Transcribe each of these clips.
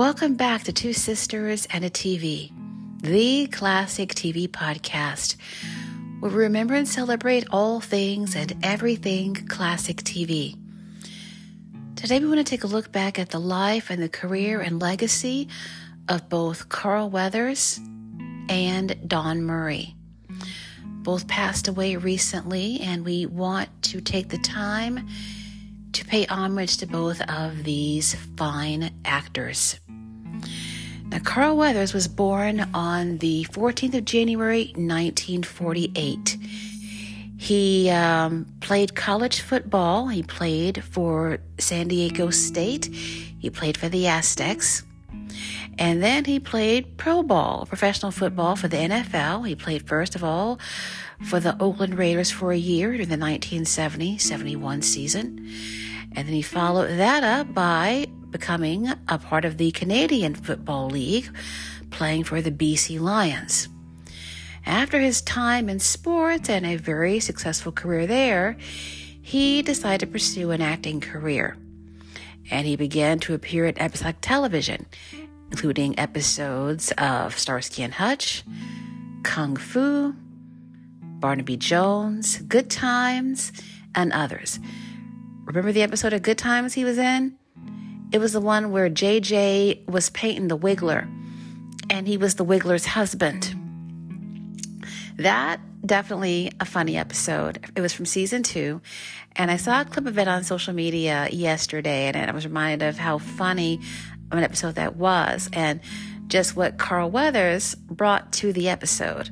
Welcome back to Two Sisters and a TV, the classic TV podcast, where we remember and celebrate all things and everything classic TV. Today, we want to take a look back at the life and the career and legacy of both Carl Weathers and Don Murray. Both passed away recently, and we want to take the time to pay homage to both of these fine actors. Now, Carl Weathers was born on the 14th of January, 1948. He um, played college football. He played for San Diego State. He played for the Aztecs. And then he played pro ball, professional football for the NFL. He played, first of all, for the Oakland Raiders for a year during the 1970 71 season. And then he followed that up by becoming a part of the Canadian Football League, playing for the BC Lions. After his time in sports and a very successful career there, he decided to pursue an acting career. And he began to appear at episodic television, including episodes of Starsky and Hutch, Kung Fu, Barnaby Jones, Good Times, and others. Remember the episode of Good Times he was in? It was the one where JJ was painting the Wiggler and he was the Wiggler's husband. That definitely a funny episode. It was from season two, and I saw a clip of it on social media yesterday, and I was reminded of how funny of an episode that was, and just what Carl Weathers brought to the episode.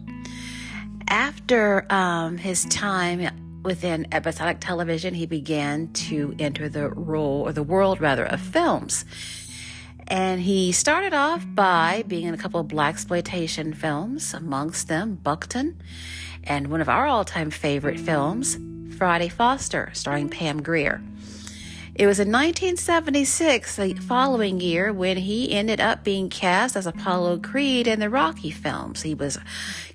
After um, his time within episodic television, he began to enter the role, or the world rather, of films. And he started off by being in a couple of black exploitation films, amongst them Bucktown, and one of our all-time favorite films, Friday Foster, starring Pam Grier. It was in 1976, the following year, when he ended up being cast as Apollo Creed in the Rocky films. He was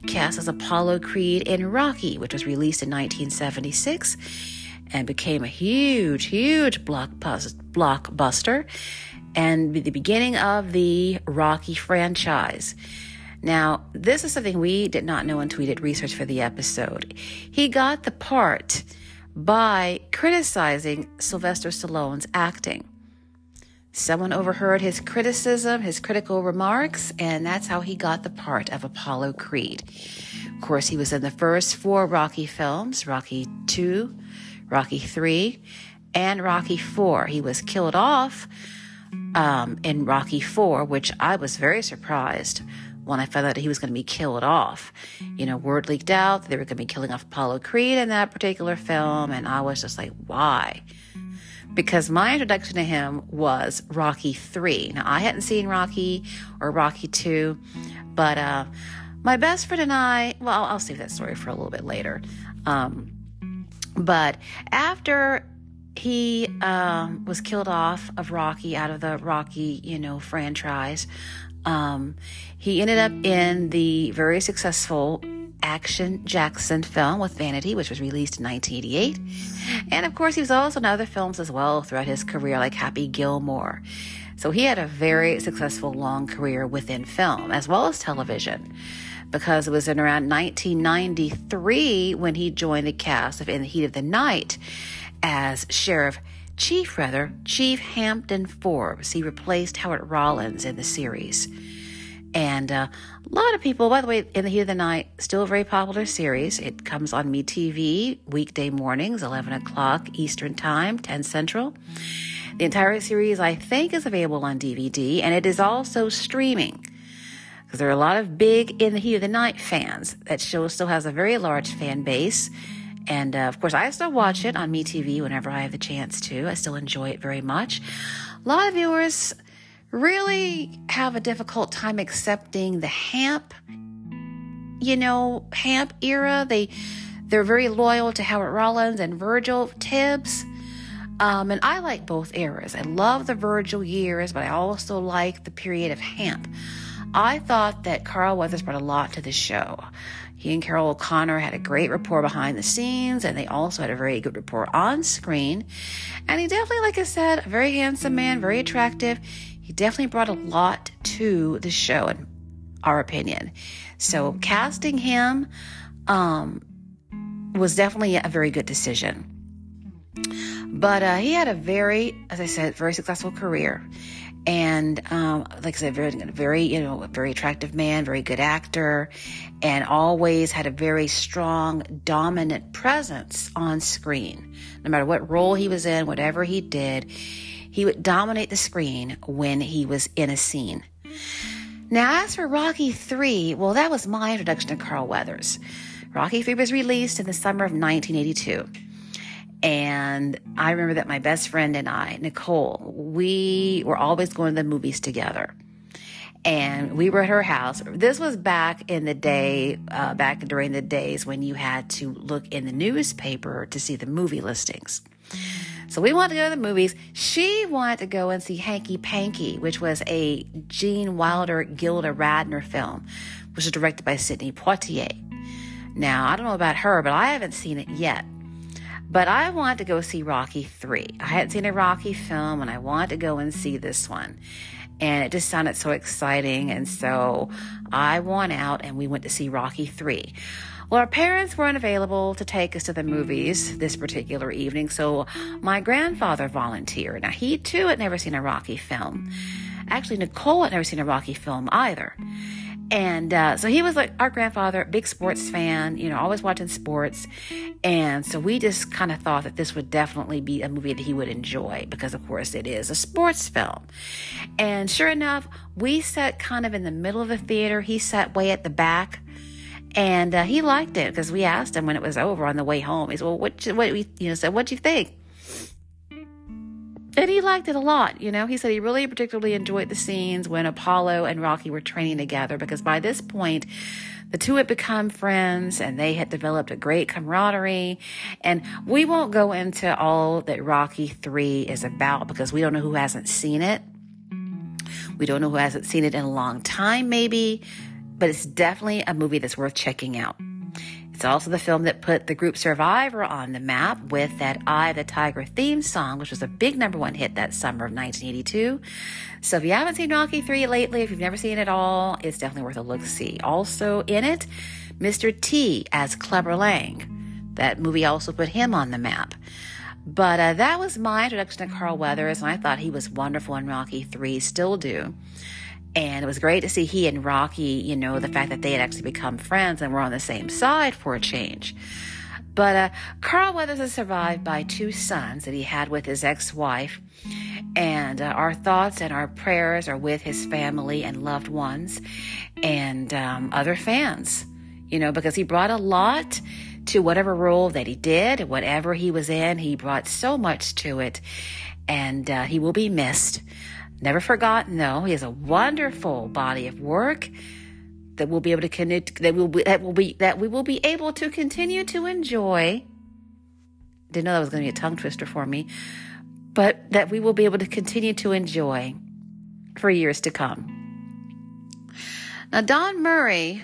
cast as Apollo Creed in Rocky, which was released in 1976 and became a huge, huge blockbuster and the beginning of the Rocky franchise. Now, this is something we did not know until we did research for the episode. He got the part by criticizing Sylvester Stallone's acting. Someone overheard his criticism, his critical remarks, and that's how he got the part of Apollo Creed. Of course, he was in the first four Rocky films Rocky 2, Rocky 3, and Rocky 4. He was killed off um, in Rocky 4, which I was very surprised when I found out he was going to be killed off. You know, word leaked out they were going to be killing off Apollo Creed in that particular film, and I was just like, why? Because my introduction to him was Rocky 3. Now, I hadn't seen Rocky or Rocky 2, but uh, my best friend and I, well, I'll, I'll save that story for a little bit later. Um, but after he um, was killed off of Rocky out of the Rocky, you know, franchise. Um, he ended up in the very successful Action Jackson film with Vanity, which was released in 1988. And of course, he was also in other films as well throughout his career, like Happy Gilmore. So he had a very successful long career within film as well as television because it was in around 1993 when he joined the cast of In the Heat of the Night as Sheriff Chief, rather, Chief Hampton Forbes. He replaced Howard Rollins in the series. And uh, a lot of people, by the way, In the Heat of the Night, still a very popular series. It comes on MeTV weekday mornings, 11 o'clock Eastern Time, 10 Central. The entire series, I think, is available on DVD, and it is also streaming. Because there are a lot of big In the Heat of the Night fans. That show still has a very large fan base. And uh, of course, I still watch it on MeTV whenever I have the chance to. I still enjoy it very much. A lot of viewers really have a difficult time accepting the Hamp, you know, Hamp era. They they're very loyal to Howard Rollins and Virgil Tibbs. Um, and I like both eras. I love the Virgil years, but I also like the period of Hamp. I thought that Carl Weathers brought a lot to the show. He and Carroll O'Connor had a great rapport behind the scenes, and they also had a very good rapport on screen. And he definitely, like I said, a very handsome man, very attractive. he definitely brought a lot to the show, in our opinion. So casting him um, was definitely a very good decision. But uh, he had a very, as I said, very successful career. And um, like I said, very, very, you know, very attractive man, very good actor, and always had a very strong, dominant presence on screen. No matter what role he was in, whatever he did, he would dominate the screen when he was in a scene. Now, as for Rocky 3, well, that was my introduction to Carl Weathers. Rocky 3 was released in the summer of 1982. And I remember that my best friend and I, Nicole, we were always going to the movies together. And we were at her house. This was back in the day, uh, back during the days when you had to look in the newspaper to see the movie listings. So we wanted to go to the movies. She wanted to go and see Hanky Panky, which was a Gene Wilder Gilda Radner film, which was directed by Sidney Poitier. Now, I don't know about her, but I haven't seen it yet. But I wanted to go see Rocky 3. I hadn't seen a Rocky film and I wanted to go and see this one. And it just sounded so exciting. And so I went out and we went to see Rocky 3. Well, our parents weren't available to take us to the movies this particular evening, so my grandfather volunteered. Now, he too had never seen a Rocky film. Actually, Nicole had never seen a Rocky film either. And uh, so he was like our grandfather, big sports fan, you know, always watching sports. And so we just kind of thought that this would definitely be a movie that he would enjoy because, of course, it is a sports film. And sure enough, we sat kind of in the middle of the theater. He sat way at the back. And uh, he liked it because we asked him when it was over on the way home. He said, "Well, what, what you know, said, what do you think?" And he liked it a lot, you know. He said he really particularly enjoyed the scenes when Apollo and Rocky were training together because by this point, the two had become friends and they had developed a great camaraderie. And we won't go into all that Rocky 3 is about because we don't know who hasn't seen it. We don't know who hasn't seen it in a long time, maybe, but it's definitely a movie that's worth checking out. It's also the film that put the group Survivor on the map with that Eye the Tiger theme song, which was a big number one hit that summer of 1982. So if you haven't seen Rocky 3 lately, if you've never seen it all, it's definitely worth a look see. Also in it, Mr. T as Clubber Lang. That movie also put him on the map. But uh, that was my introduction to Carl Weathers, and I thought he was wonderful in Rocky 3, still do. And it was great to see he and Rocky, you know, the fact that they had actually become friends and were on the same side for a change. But uh, Carl Weathers is survived by two sons that he had with his ex wife. And uh, our thoughts and our prayers are with his family and loved ones and um, other fans, you know, because he brought a lot to whatever role that he did, whatever he was in. He brought so much to it. And uh, he will be missed. Never forgotten, though. He has a wonderful body of work that we'll be able to connect, that will be, that will be, that we will be able to continue to enjoy. Didn't know that was going to be a tongue twister for me, but that we will be able to continue to enjoy for years to come. Now, Don Murray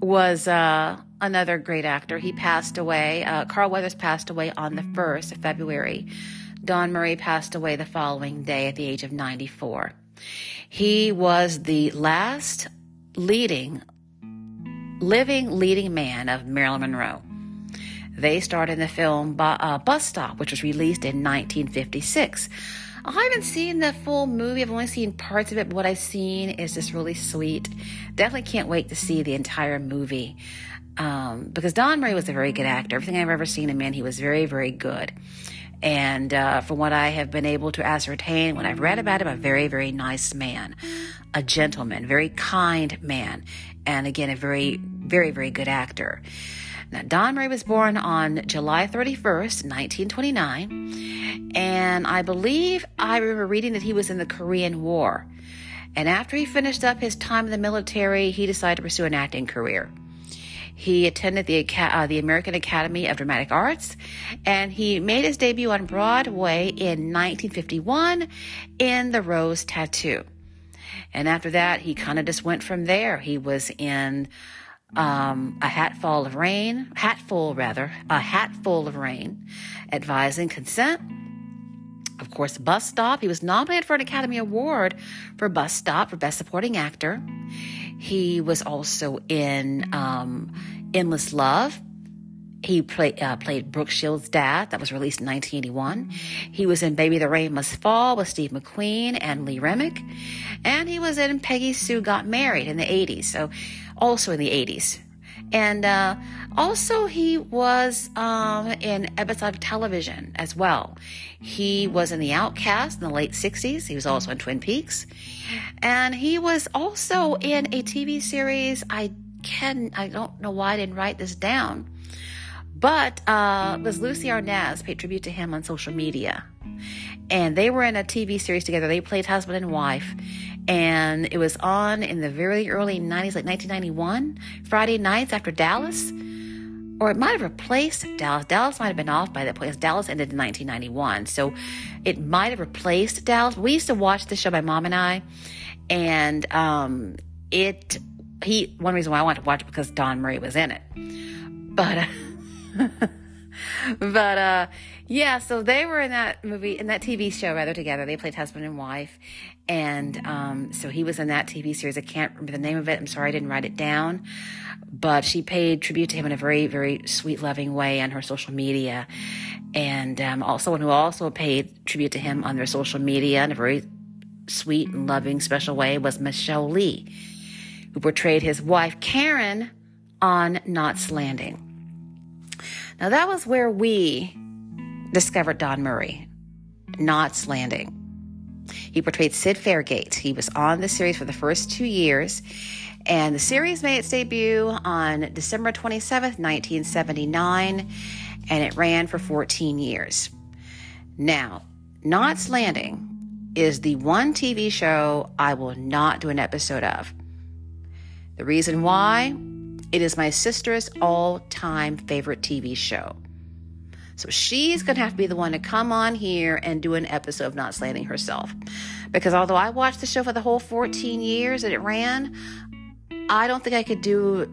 was uh, another great actor. He passed away. Uh, Carl Weathers passed away on the 1st of February Don Murray passed away the following day at the age of 94. He was the last leading, living leading man of Marilyn Monroe. They starred in the film uh, Bus Stop, which was released in 1956. I haven't seen the full movie. I've only seen parts of it, but what I've seen is just really sweet. Definitely can't wait to see the entire movie. Um, because Don Murray was a very good actor. Everything I've ever seen him in, he was very, very good. And uh, from what I have been able to ascertain, when I've read about him, a very, very nice man, a gentleman, very kind man, and again, a very, very, very good actor. Now, Don Murray was born on July 31st, 1929, and I believe I remember reading that he was in the Korean War. And after he finished up his time in the military, he decided to pursue an acting career. He attended the, uh, the American Academy of Dramatic Arts, and he made his debut on Broadway in 1951 in The Rose Tattoo. And after that, he kind of just went from there. He was in um, A Hatful of Rain, Hatful rather, A Hatful of Rain, Advise and Consent, of course, Bus Stop. He was nominated for an Academy Award for Bus Stop for Best Supporting Actor. He was also in um, Endless Love. He play, uh, played Brooke Shields' dad. That was released in 1981. He was in Baby the Rain Must Fall with Steve McQueen and Lee Remick. And he was in Peggy Sue Got Married in the 80s. So also in the 80s. And uh, also, he was um, in episodic television as well. He was in The Outcast in the late 60s. He was also in Twin Peaks. And he was also in a TV series. I can, I don't know why I didn't write this down. But uh, was Lucie Arnaz paid tribute to him on social media. And they were in a TV series together. They played husband and wife and it was on in the very early 90s, like 1991, Friday nights after Dallas. Or it might have replaced Dallas. Dallas might have been off by that point. because Dallas ended in 1991. So it might have replaced Dallas. We used to watch the show, my mom and I. And um, it, he, one reason why I wanted to watch it because Don Murray was in it. But, uh, but, uh, yeah, so they were in that movie, in that TV show rather together. They played husband and wife. And um, so he was in that TV series. I can't remember the name of it. I'm sorry I didn't write it down. But she paid tribute to him in a very, very sweet, loving way on her social media. And um, also, one who also paid tribute to him on their social media in a very sweet and loving, special way was Michelle Lee, who portrayed his wife, Karen, on Knots Landing. Now, that was where we discovered Don Murray, Knots Landing. He portrayed Sid Fairgate. He was on the series for the first two years, and the series made its debut on December 27th, 1979, and it ran for 14 years. Now, Knots Landing is the one TV show I will not do an episode of. The reason why? It is my sister's all time favorite TV show. So she's going to have to be the one to come on here and do an episode of Knots Landing herself. Because although I watched the show for the whole 14 years that it ran, I don't think I could do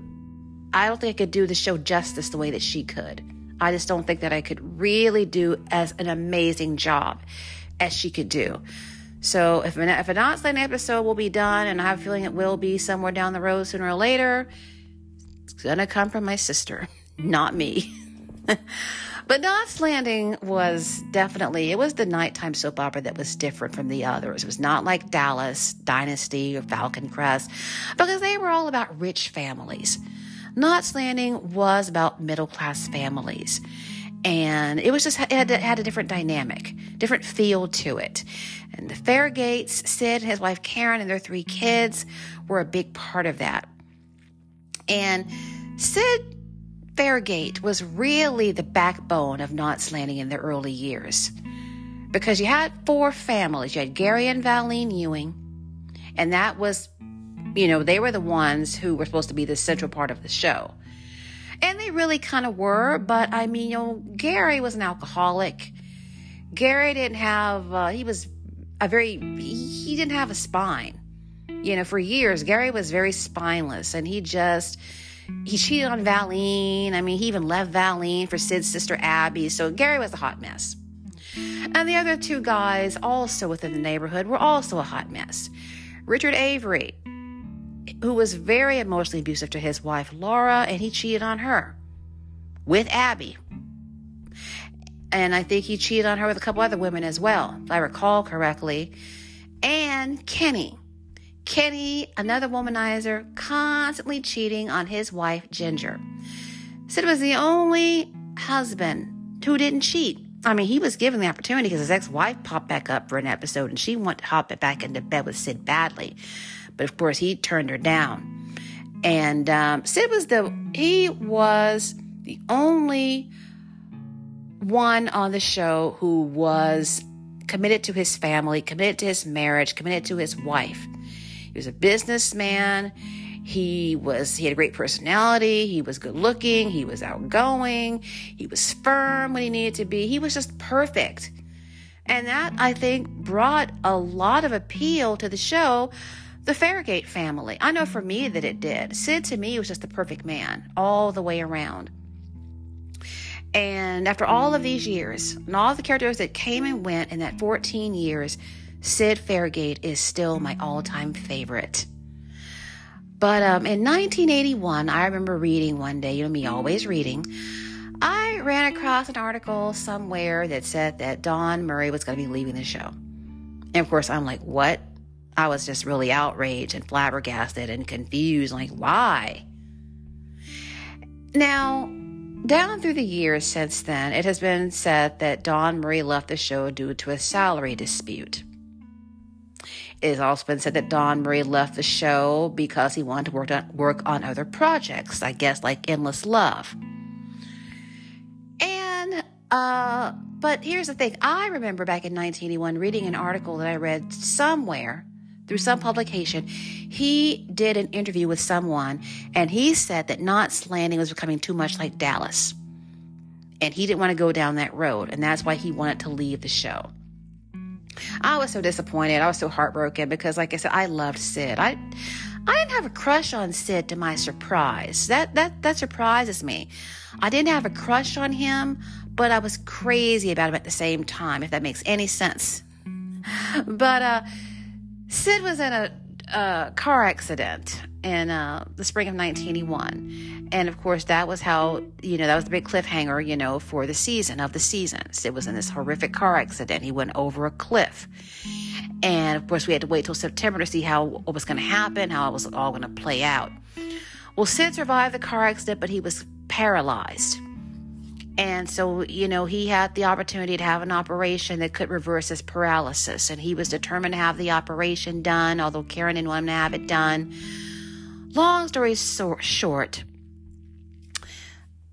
I don't think I could do the show justice the way that she could. I just don't think that I could really do as an amazing job as she could do. So if an, if a Landing episode will be done, and I have a feeling it will be somewhere down the road sooner or later, it's gonna come from my sister, not me. But Knots Landing was definitely, it was the nighttime soap opera that was different from the others. It was not like Dallas, Dynasty, or Falcon Crest, because they were all about rich families. Knots Landing was about middle class families. And it was just, it had, it had a different dynamic, different feel to it. And the Fairgates, Sid his wife Karen and their three kids were a big part of that. And Sid Fairgate was really the backbone of Knots Landing in the early years. Because you had four families. You had Gary and Valene Ewing, and that was, you know, they were the ones who were supposed to be the central part of the show. And they really kind of were, but I mean, you know, Gary was an alcoholic. Gary didn't have, uh, he was a very, he didn't have a spine. You know, for years, Gary was very spineless and he just, he cheated on Valene. I mean, he even left Valene for Sid's sister Abby. So Gary was a hot mess. And the other two guys, also within the neighborhood, were also a hot mess. Richard Avery, who was very emotionally abusive to his wife Laura, and he cheated on her with Abby. And I think he cheated on her with a couple other women as well, if I recall correctly. And Kenny, Kenny, another womanizer, constantly cheating on his wife, Ginger. Sid was the only husband who didn't cheat. I mean, he was given the opportunity because his ex wife popped back up for an episode and she wanted to hop back into bed with Sid badly. But of course, he turned her down. And um, Sid was the, he was the only one on the show who was committed to his family, committed to his marriage, committed to his wife. He was a businessman. He was he had a great personality, he was good looking, he was outgoing, he was firm when he needed to be. He was just perfect. And that I think brought a lot of appeal to the show, the Fairgate family. I know for me that it did. Sid to me was just the perfect man all the way around. And after all of these years, and all the characters that came and went in that 14 years, Sid Fairgate is still my all time favorite. But um, in 1981, I remember reading one day, you know me always reading, I ran across an article somewhere that said that Don Murray was going to be leaving the show. And of course, I'm like, what? I was just really outraged and flabbergasted and confused. Like, why? Now, down through the years since then, it has been said that Don Murray left the show due to a salary dispute. It has also been said that Don Murray left the show because he wanted to work on, work on other projects, I guess like Endless Love. And, uh, but here's the thing I remember back in 1981 reading an article that I read somewhere through some publication. He did an interview with someone and he said that Knots Landing was becoming too much like Dallas. And he didn't want to go down that road. And that's why he wanted to leave the show. I was so disappointed. I was so heartbroken because, like I said, I loved Sid. I, I didn't have a crush on Sid to my surprise. That that that surprises me. I didn't have a crush on him, but I was crazy about him at the same time. If that makes any sense. But uh, Sid was in a, a car accident in uh, the spring of 1981. And of course, that was how, you know, that was the big cliffhanger, you know, for the season of the seasons. It was in this horrific car accident. He went over a cliff. And of course, we had to wait till September to see how what was going to happen, how it was all going to play out. Well, Sid survived the car accident, but he was paralyzed. And so, you know, he had the opportunity to have an operation that could reverse his paralysis. And he was determined to have the operation done, although Karen didn't want him to have it done. Long story so- short,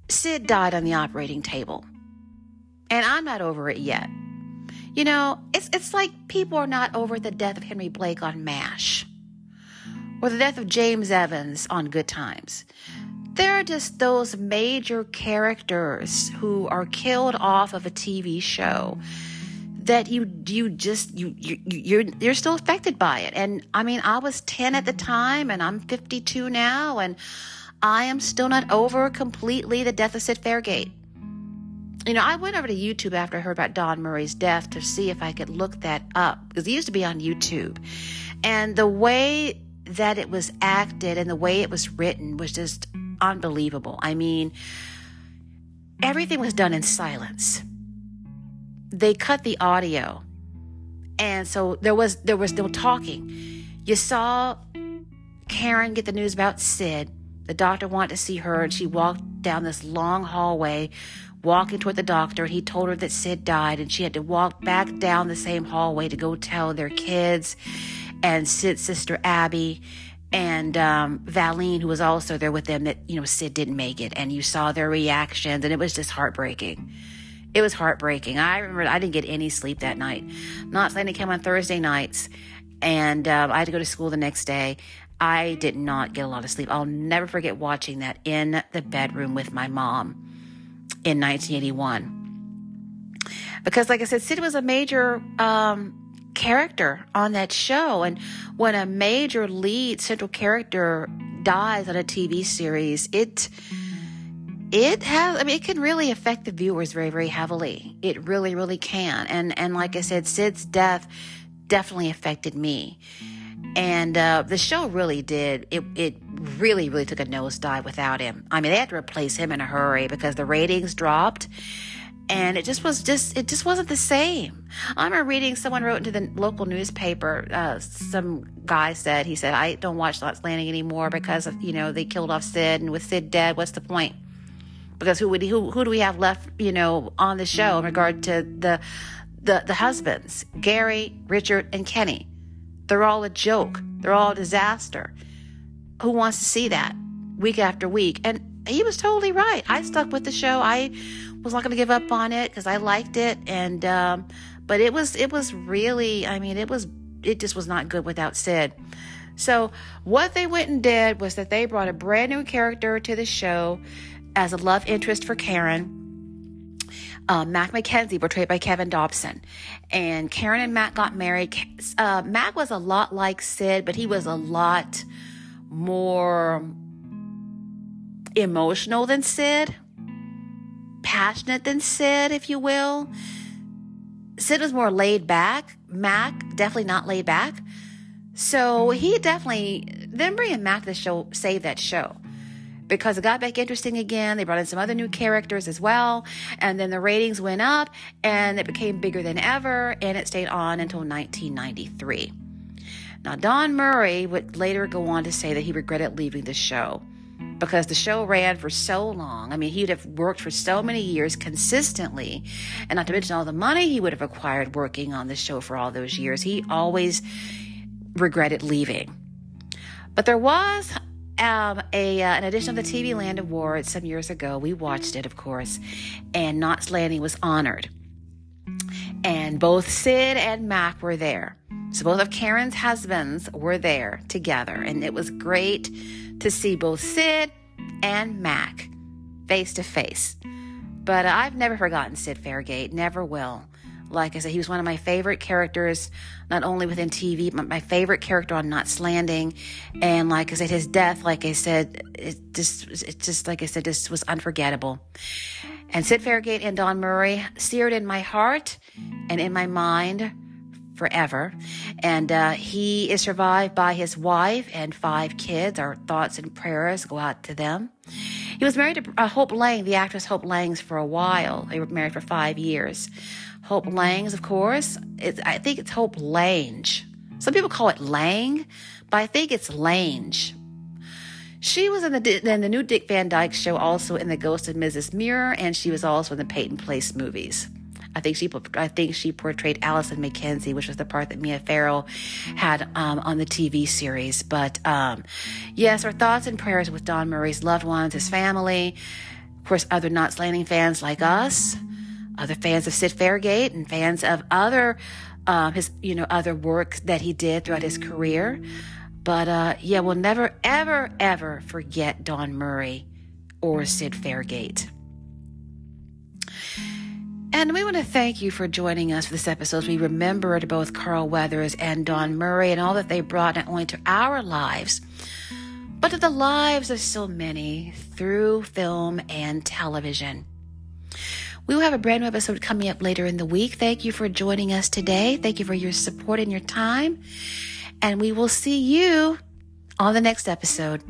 Sid died on the operating table. And I'm not over it yet. You know, it's, it's like people are not over the death of Henry Blake on MASH or the death of James Evans on Good Times. There are just those major characters who are killed off of a TV show that you you just you you you're you're still affected by it. And I mean, I was 10 at the time and I'm 52 now and I am still not over completely the Sid Fairgate. You know, I went over to YouTube after I heard about Don Murray's death to see if I could look that up because he used to be on YouTube. And the way that it was acted and the way it was written was just unbelievable. I mean, everything was done in silence. They cut the audio. And so there was there was no talking. You saw Karen get the news about Sid. The doctor wanted to see her and she walked down this long hallway walking toward the doctor and he told her that Sid died and she had to walk back down the same hallway to go tell their kids and Sid's sister Abby and um, Valene, who was also there with them, that you know Sid didn't make it, and you saw their reactions, and it was just heartbreaking. It was heartbreaking. I remember I didn't get any sleep that night. Knots Landing came on Thursday nights, and um, I had to go to school the next day. I did not get a lot of sleep. I'll never forget watching that in the bedroom with my mom in 1981. Because, like I said, Sid was a major um, character on that show. And when a major lead central character dies on a TV series, it it has I mean it can really affect the viewers very, very heavily. It really, really can. And and like I said, Sid's death definitely affected me. And uh, the show really did. It it really, really took a nosedive without him. I mean, they had to replace him in a hurry because the ratings dropped and it just was just it just wasn't the same i remember reading someone wrote into the local newspaper uh, some guy said he said i don't watch Knots Landing anymore because of you know they killed off sid and with sid dead what's the point because who would who, who do we have left you know on the show in regard to the the the husbands gary richard and kenny? They're all a joke. They're all a disaster. Who wants to see that week after week? And he was totally right. I stuck with the show. I was not going to give up on it because I liked it, and um, but it was it was really I mean it was it just was not good without Sid. So what they went and did was that they brought a brand new character to the show as a love interest for Karen. Uh, Mac McKenzie, portrayed by Kevin Dobson. And Karen and Mac got married. Uh, Mac was a lot like Sid, but he was a lot more emotional than Sid passionate than Sid, if you will. Sid was more laid back. Mac, definitely not laid back. So he definitely, them bringing Mac to the show saved that show because it got back interesting again. They brought in some other new characters as well. And then the ratings went up and it became bigger than ever. And it stayed on until 1993. Now, Don Murray would later go on to say that he regretted leaving the show because the show ran for so long. I mean, he'd have worked for so many years consistently, and not to mention all the money he would have acquired working on the show for all those years. He always regretted leaving. But there was um, a uh, an edition of the TV Land Awards some years ago. We watched it, of course, and Knots Landing was honored. And both Sid and Mac were there. So both of Karen's husbands were there together, and it was great to see both Sid and Mac face to face. But I've never forgotten Sid Fairgate, never will. Like I said, he was one of my favorite characters, not only within TV, but my favorite character on Knots Landing. And like I said, his death, like I said, it just, it just, like I said, just was unforgettable. And Sid Fairgate and Don Murray seared in my heart and in my mind forever. And uh, he is survived by his wife and five kids. Our thoughts and prayers go out to them. He was married to uh, Hope Lange, the actress Hope Langs, for a while. They were married for five years. Hope Langs, of course, I think it's Hope Lange. Some people call it Lang, but I think it's Lange. She was in the in the new Dick Van Dyke show, also in the Ghost of Mrs. Muir, and she was also in the Peyton Place movies. I think she I think she portrayed Allison Mackenzie, which was the part that Mia Farrow had um, on the TV series. But um, yes, our thoughts and prayers with Don Murray's loved ones, his family, of course, other Knots Landing fans like us, other fans of Sid Fairgate, and fans of other um, his you know other work that he did throughout his career. But uh, yeah, we'll never, ever, ever forget Don Murray or Sid Fairgate. And we want to thank you for joining us for this episode. We remembered both Carl Weathers and Don Murray and all that they brought not only to our lives, but to the lives of so many through film and television. We will have a brand new episode coming up later in the week. Thank you for joining us today. Thank you for your support and your time. And we will see you on the next episode.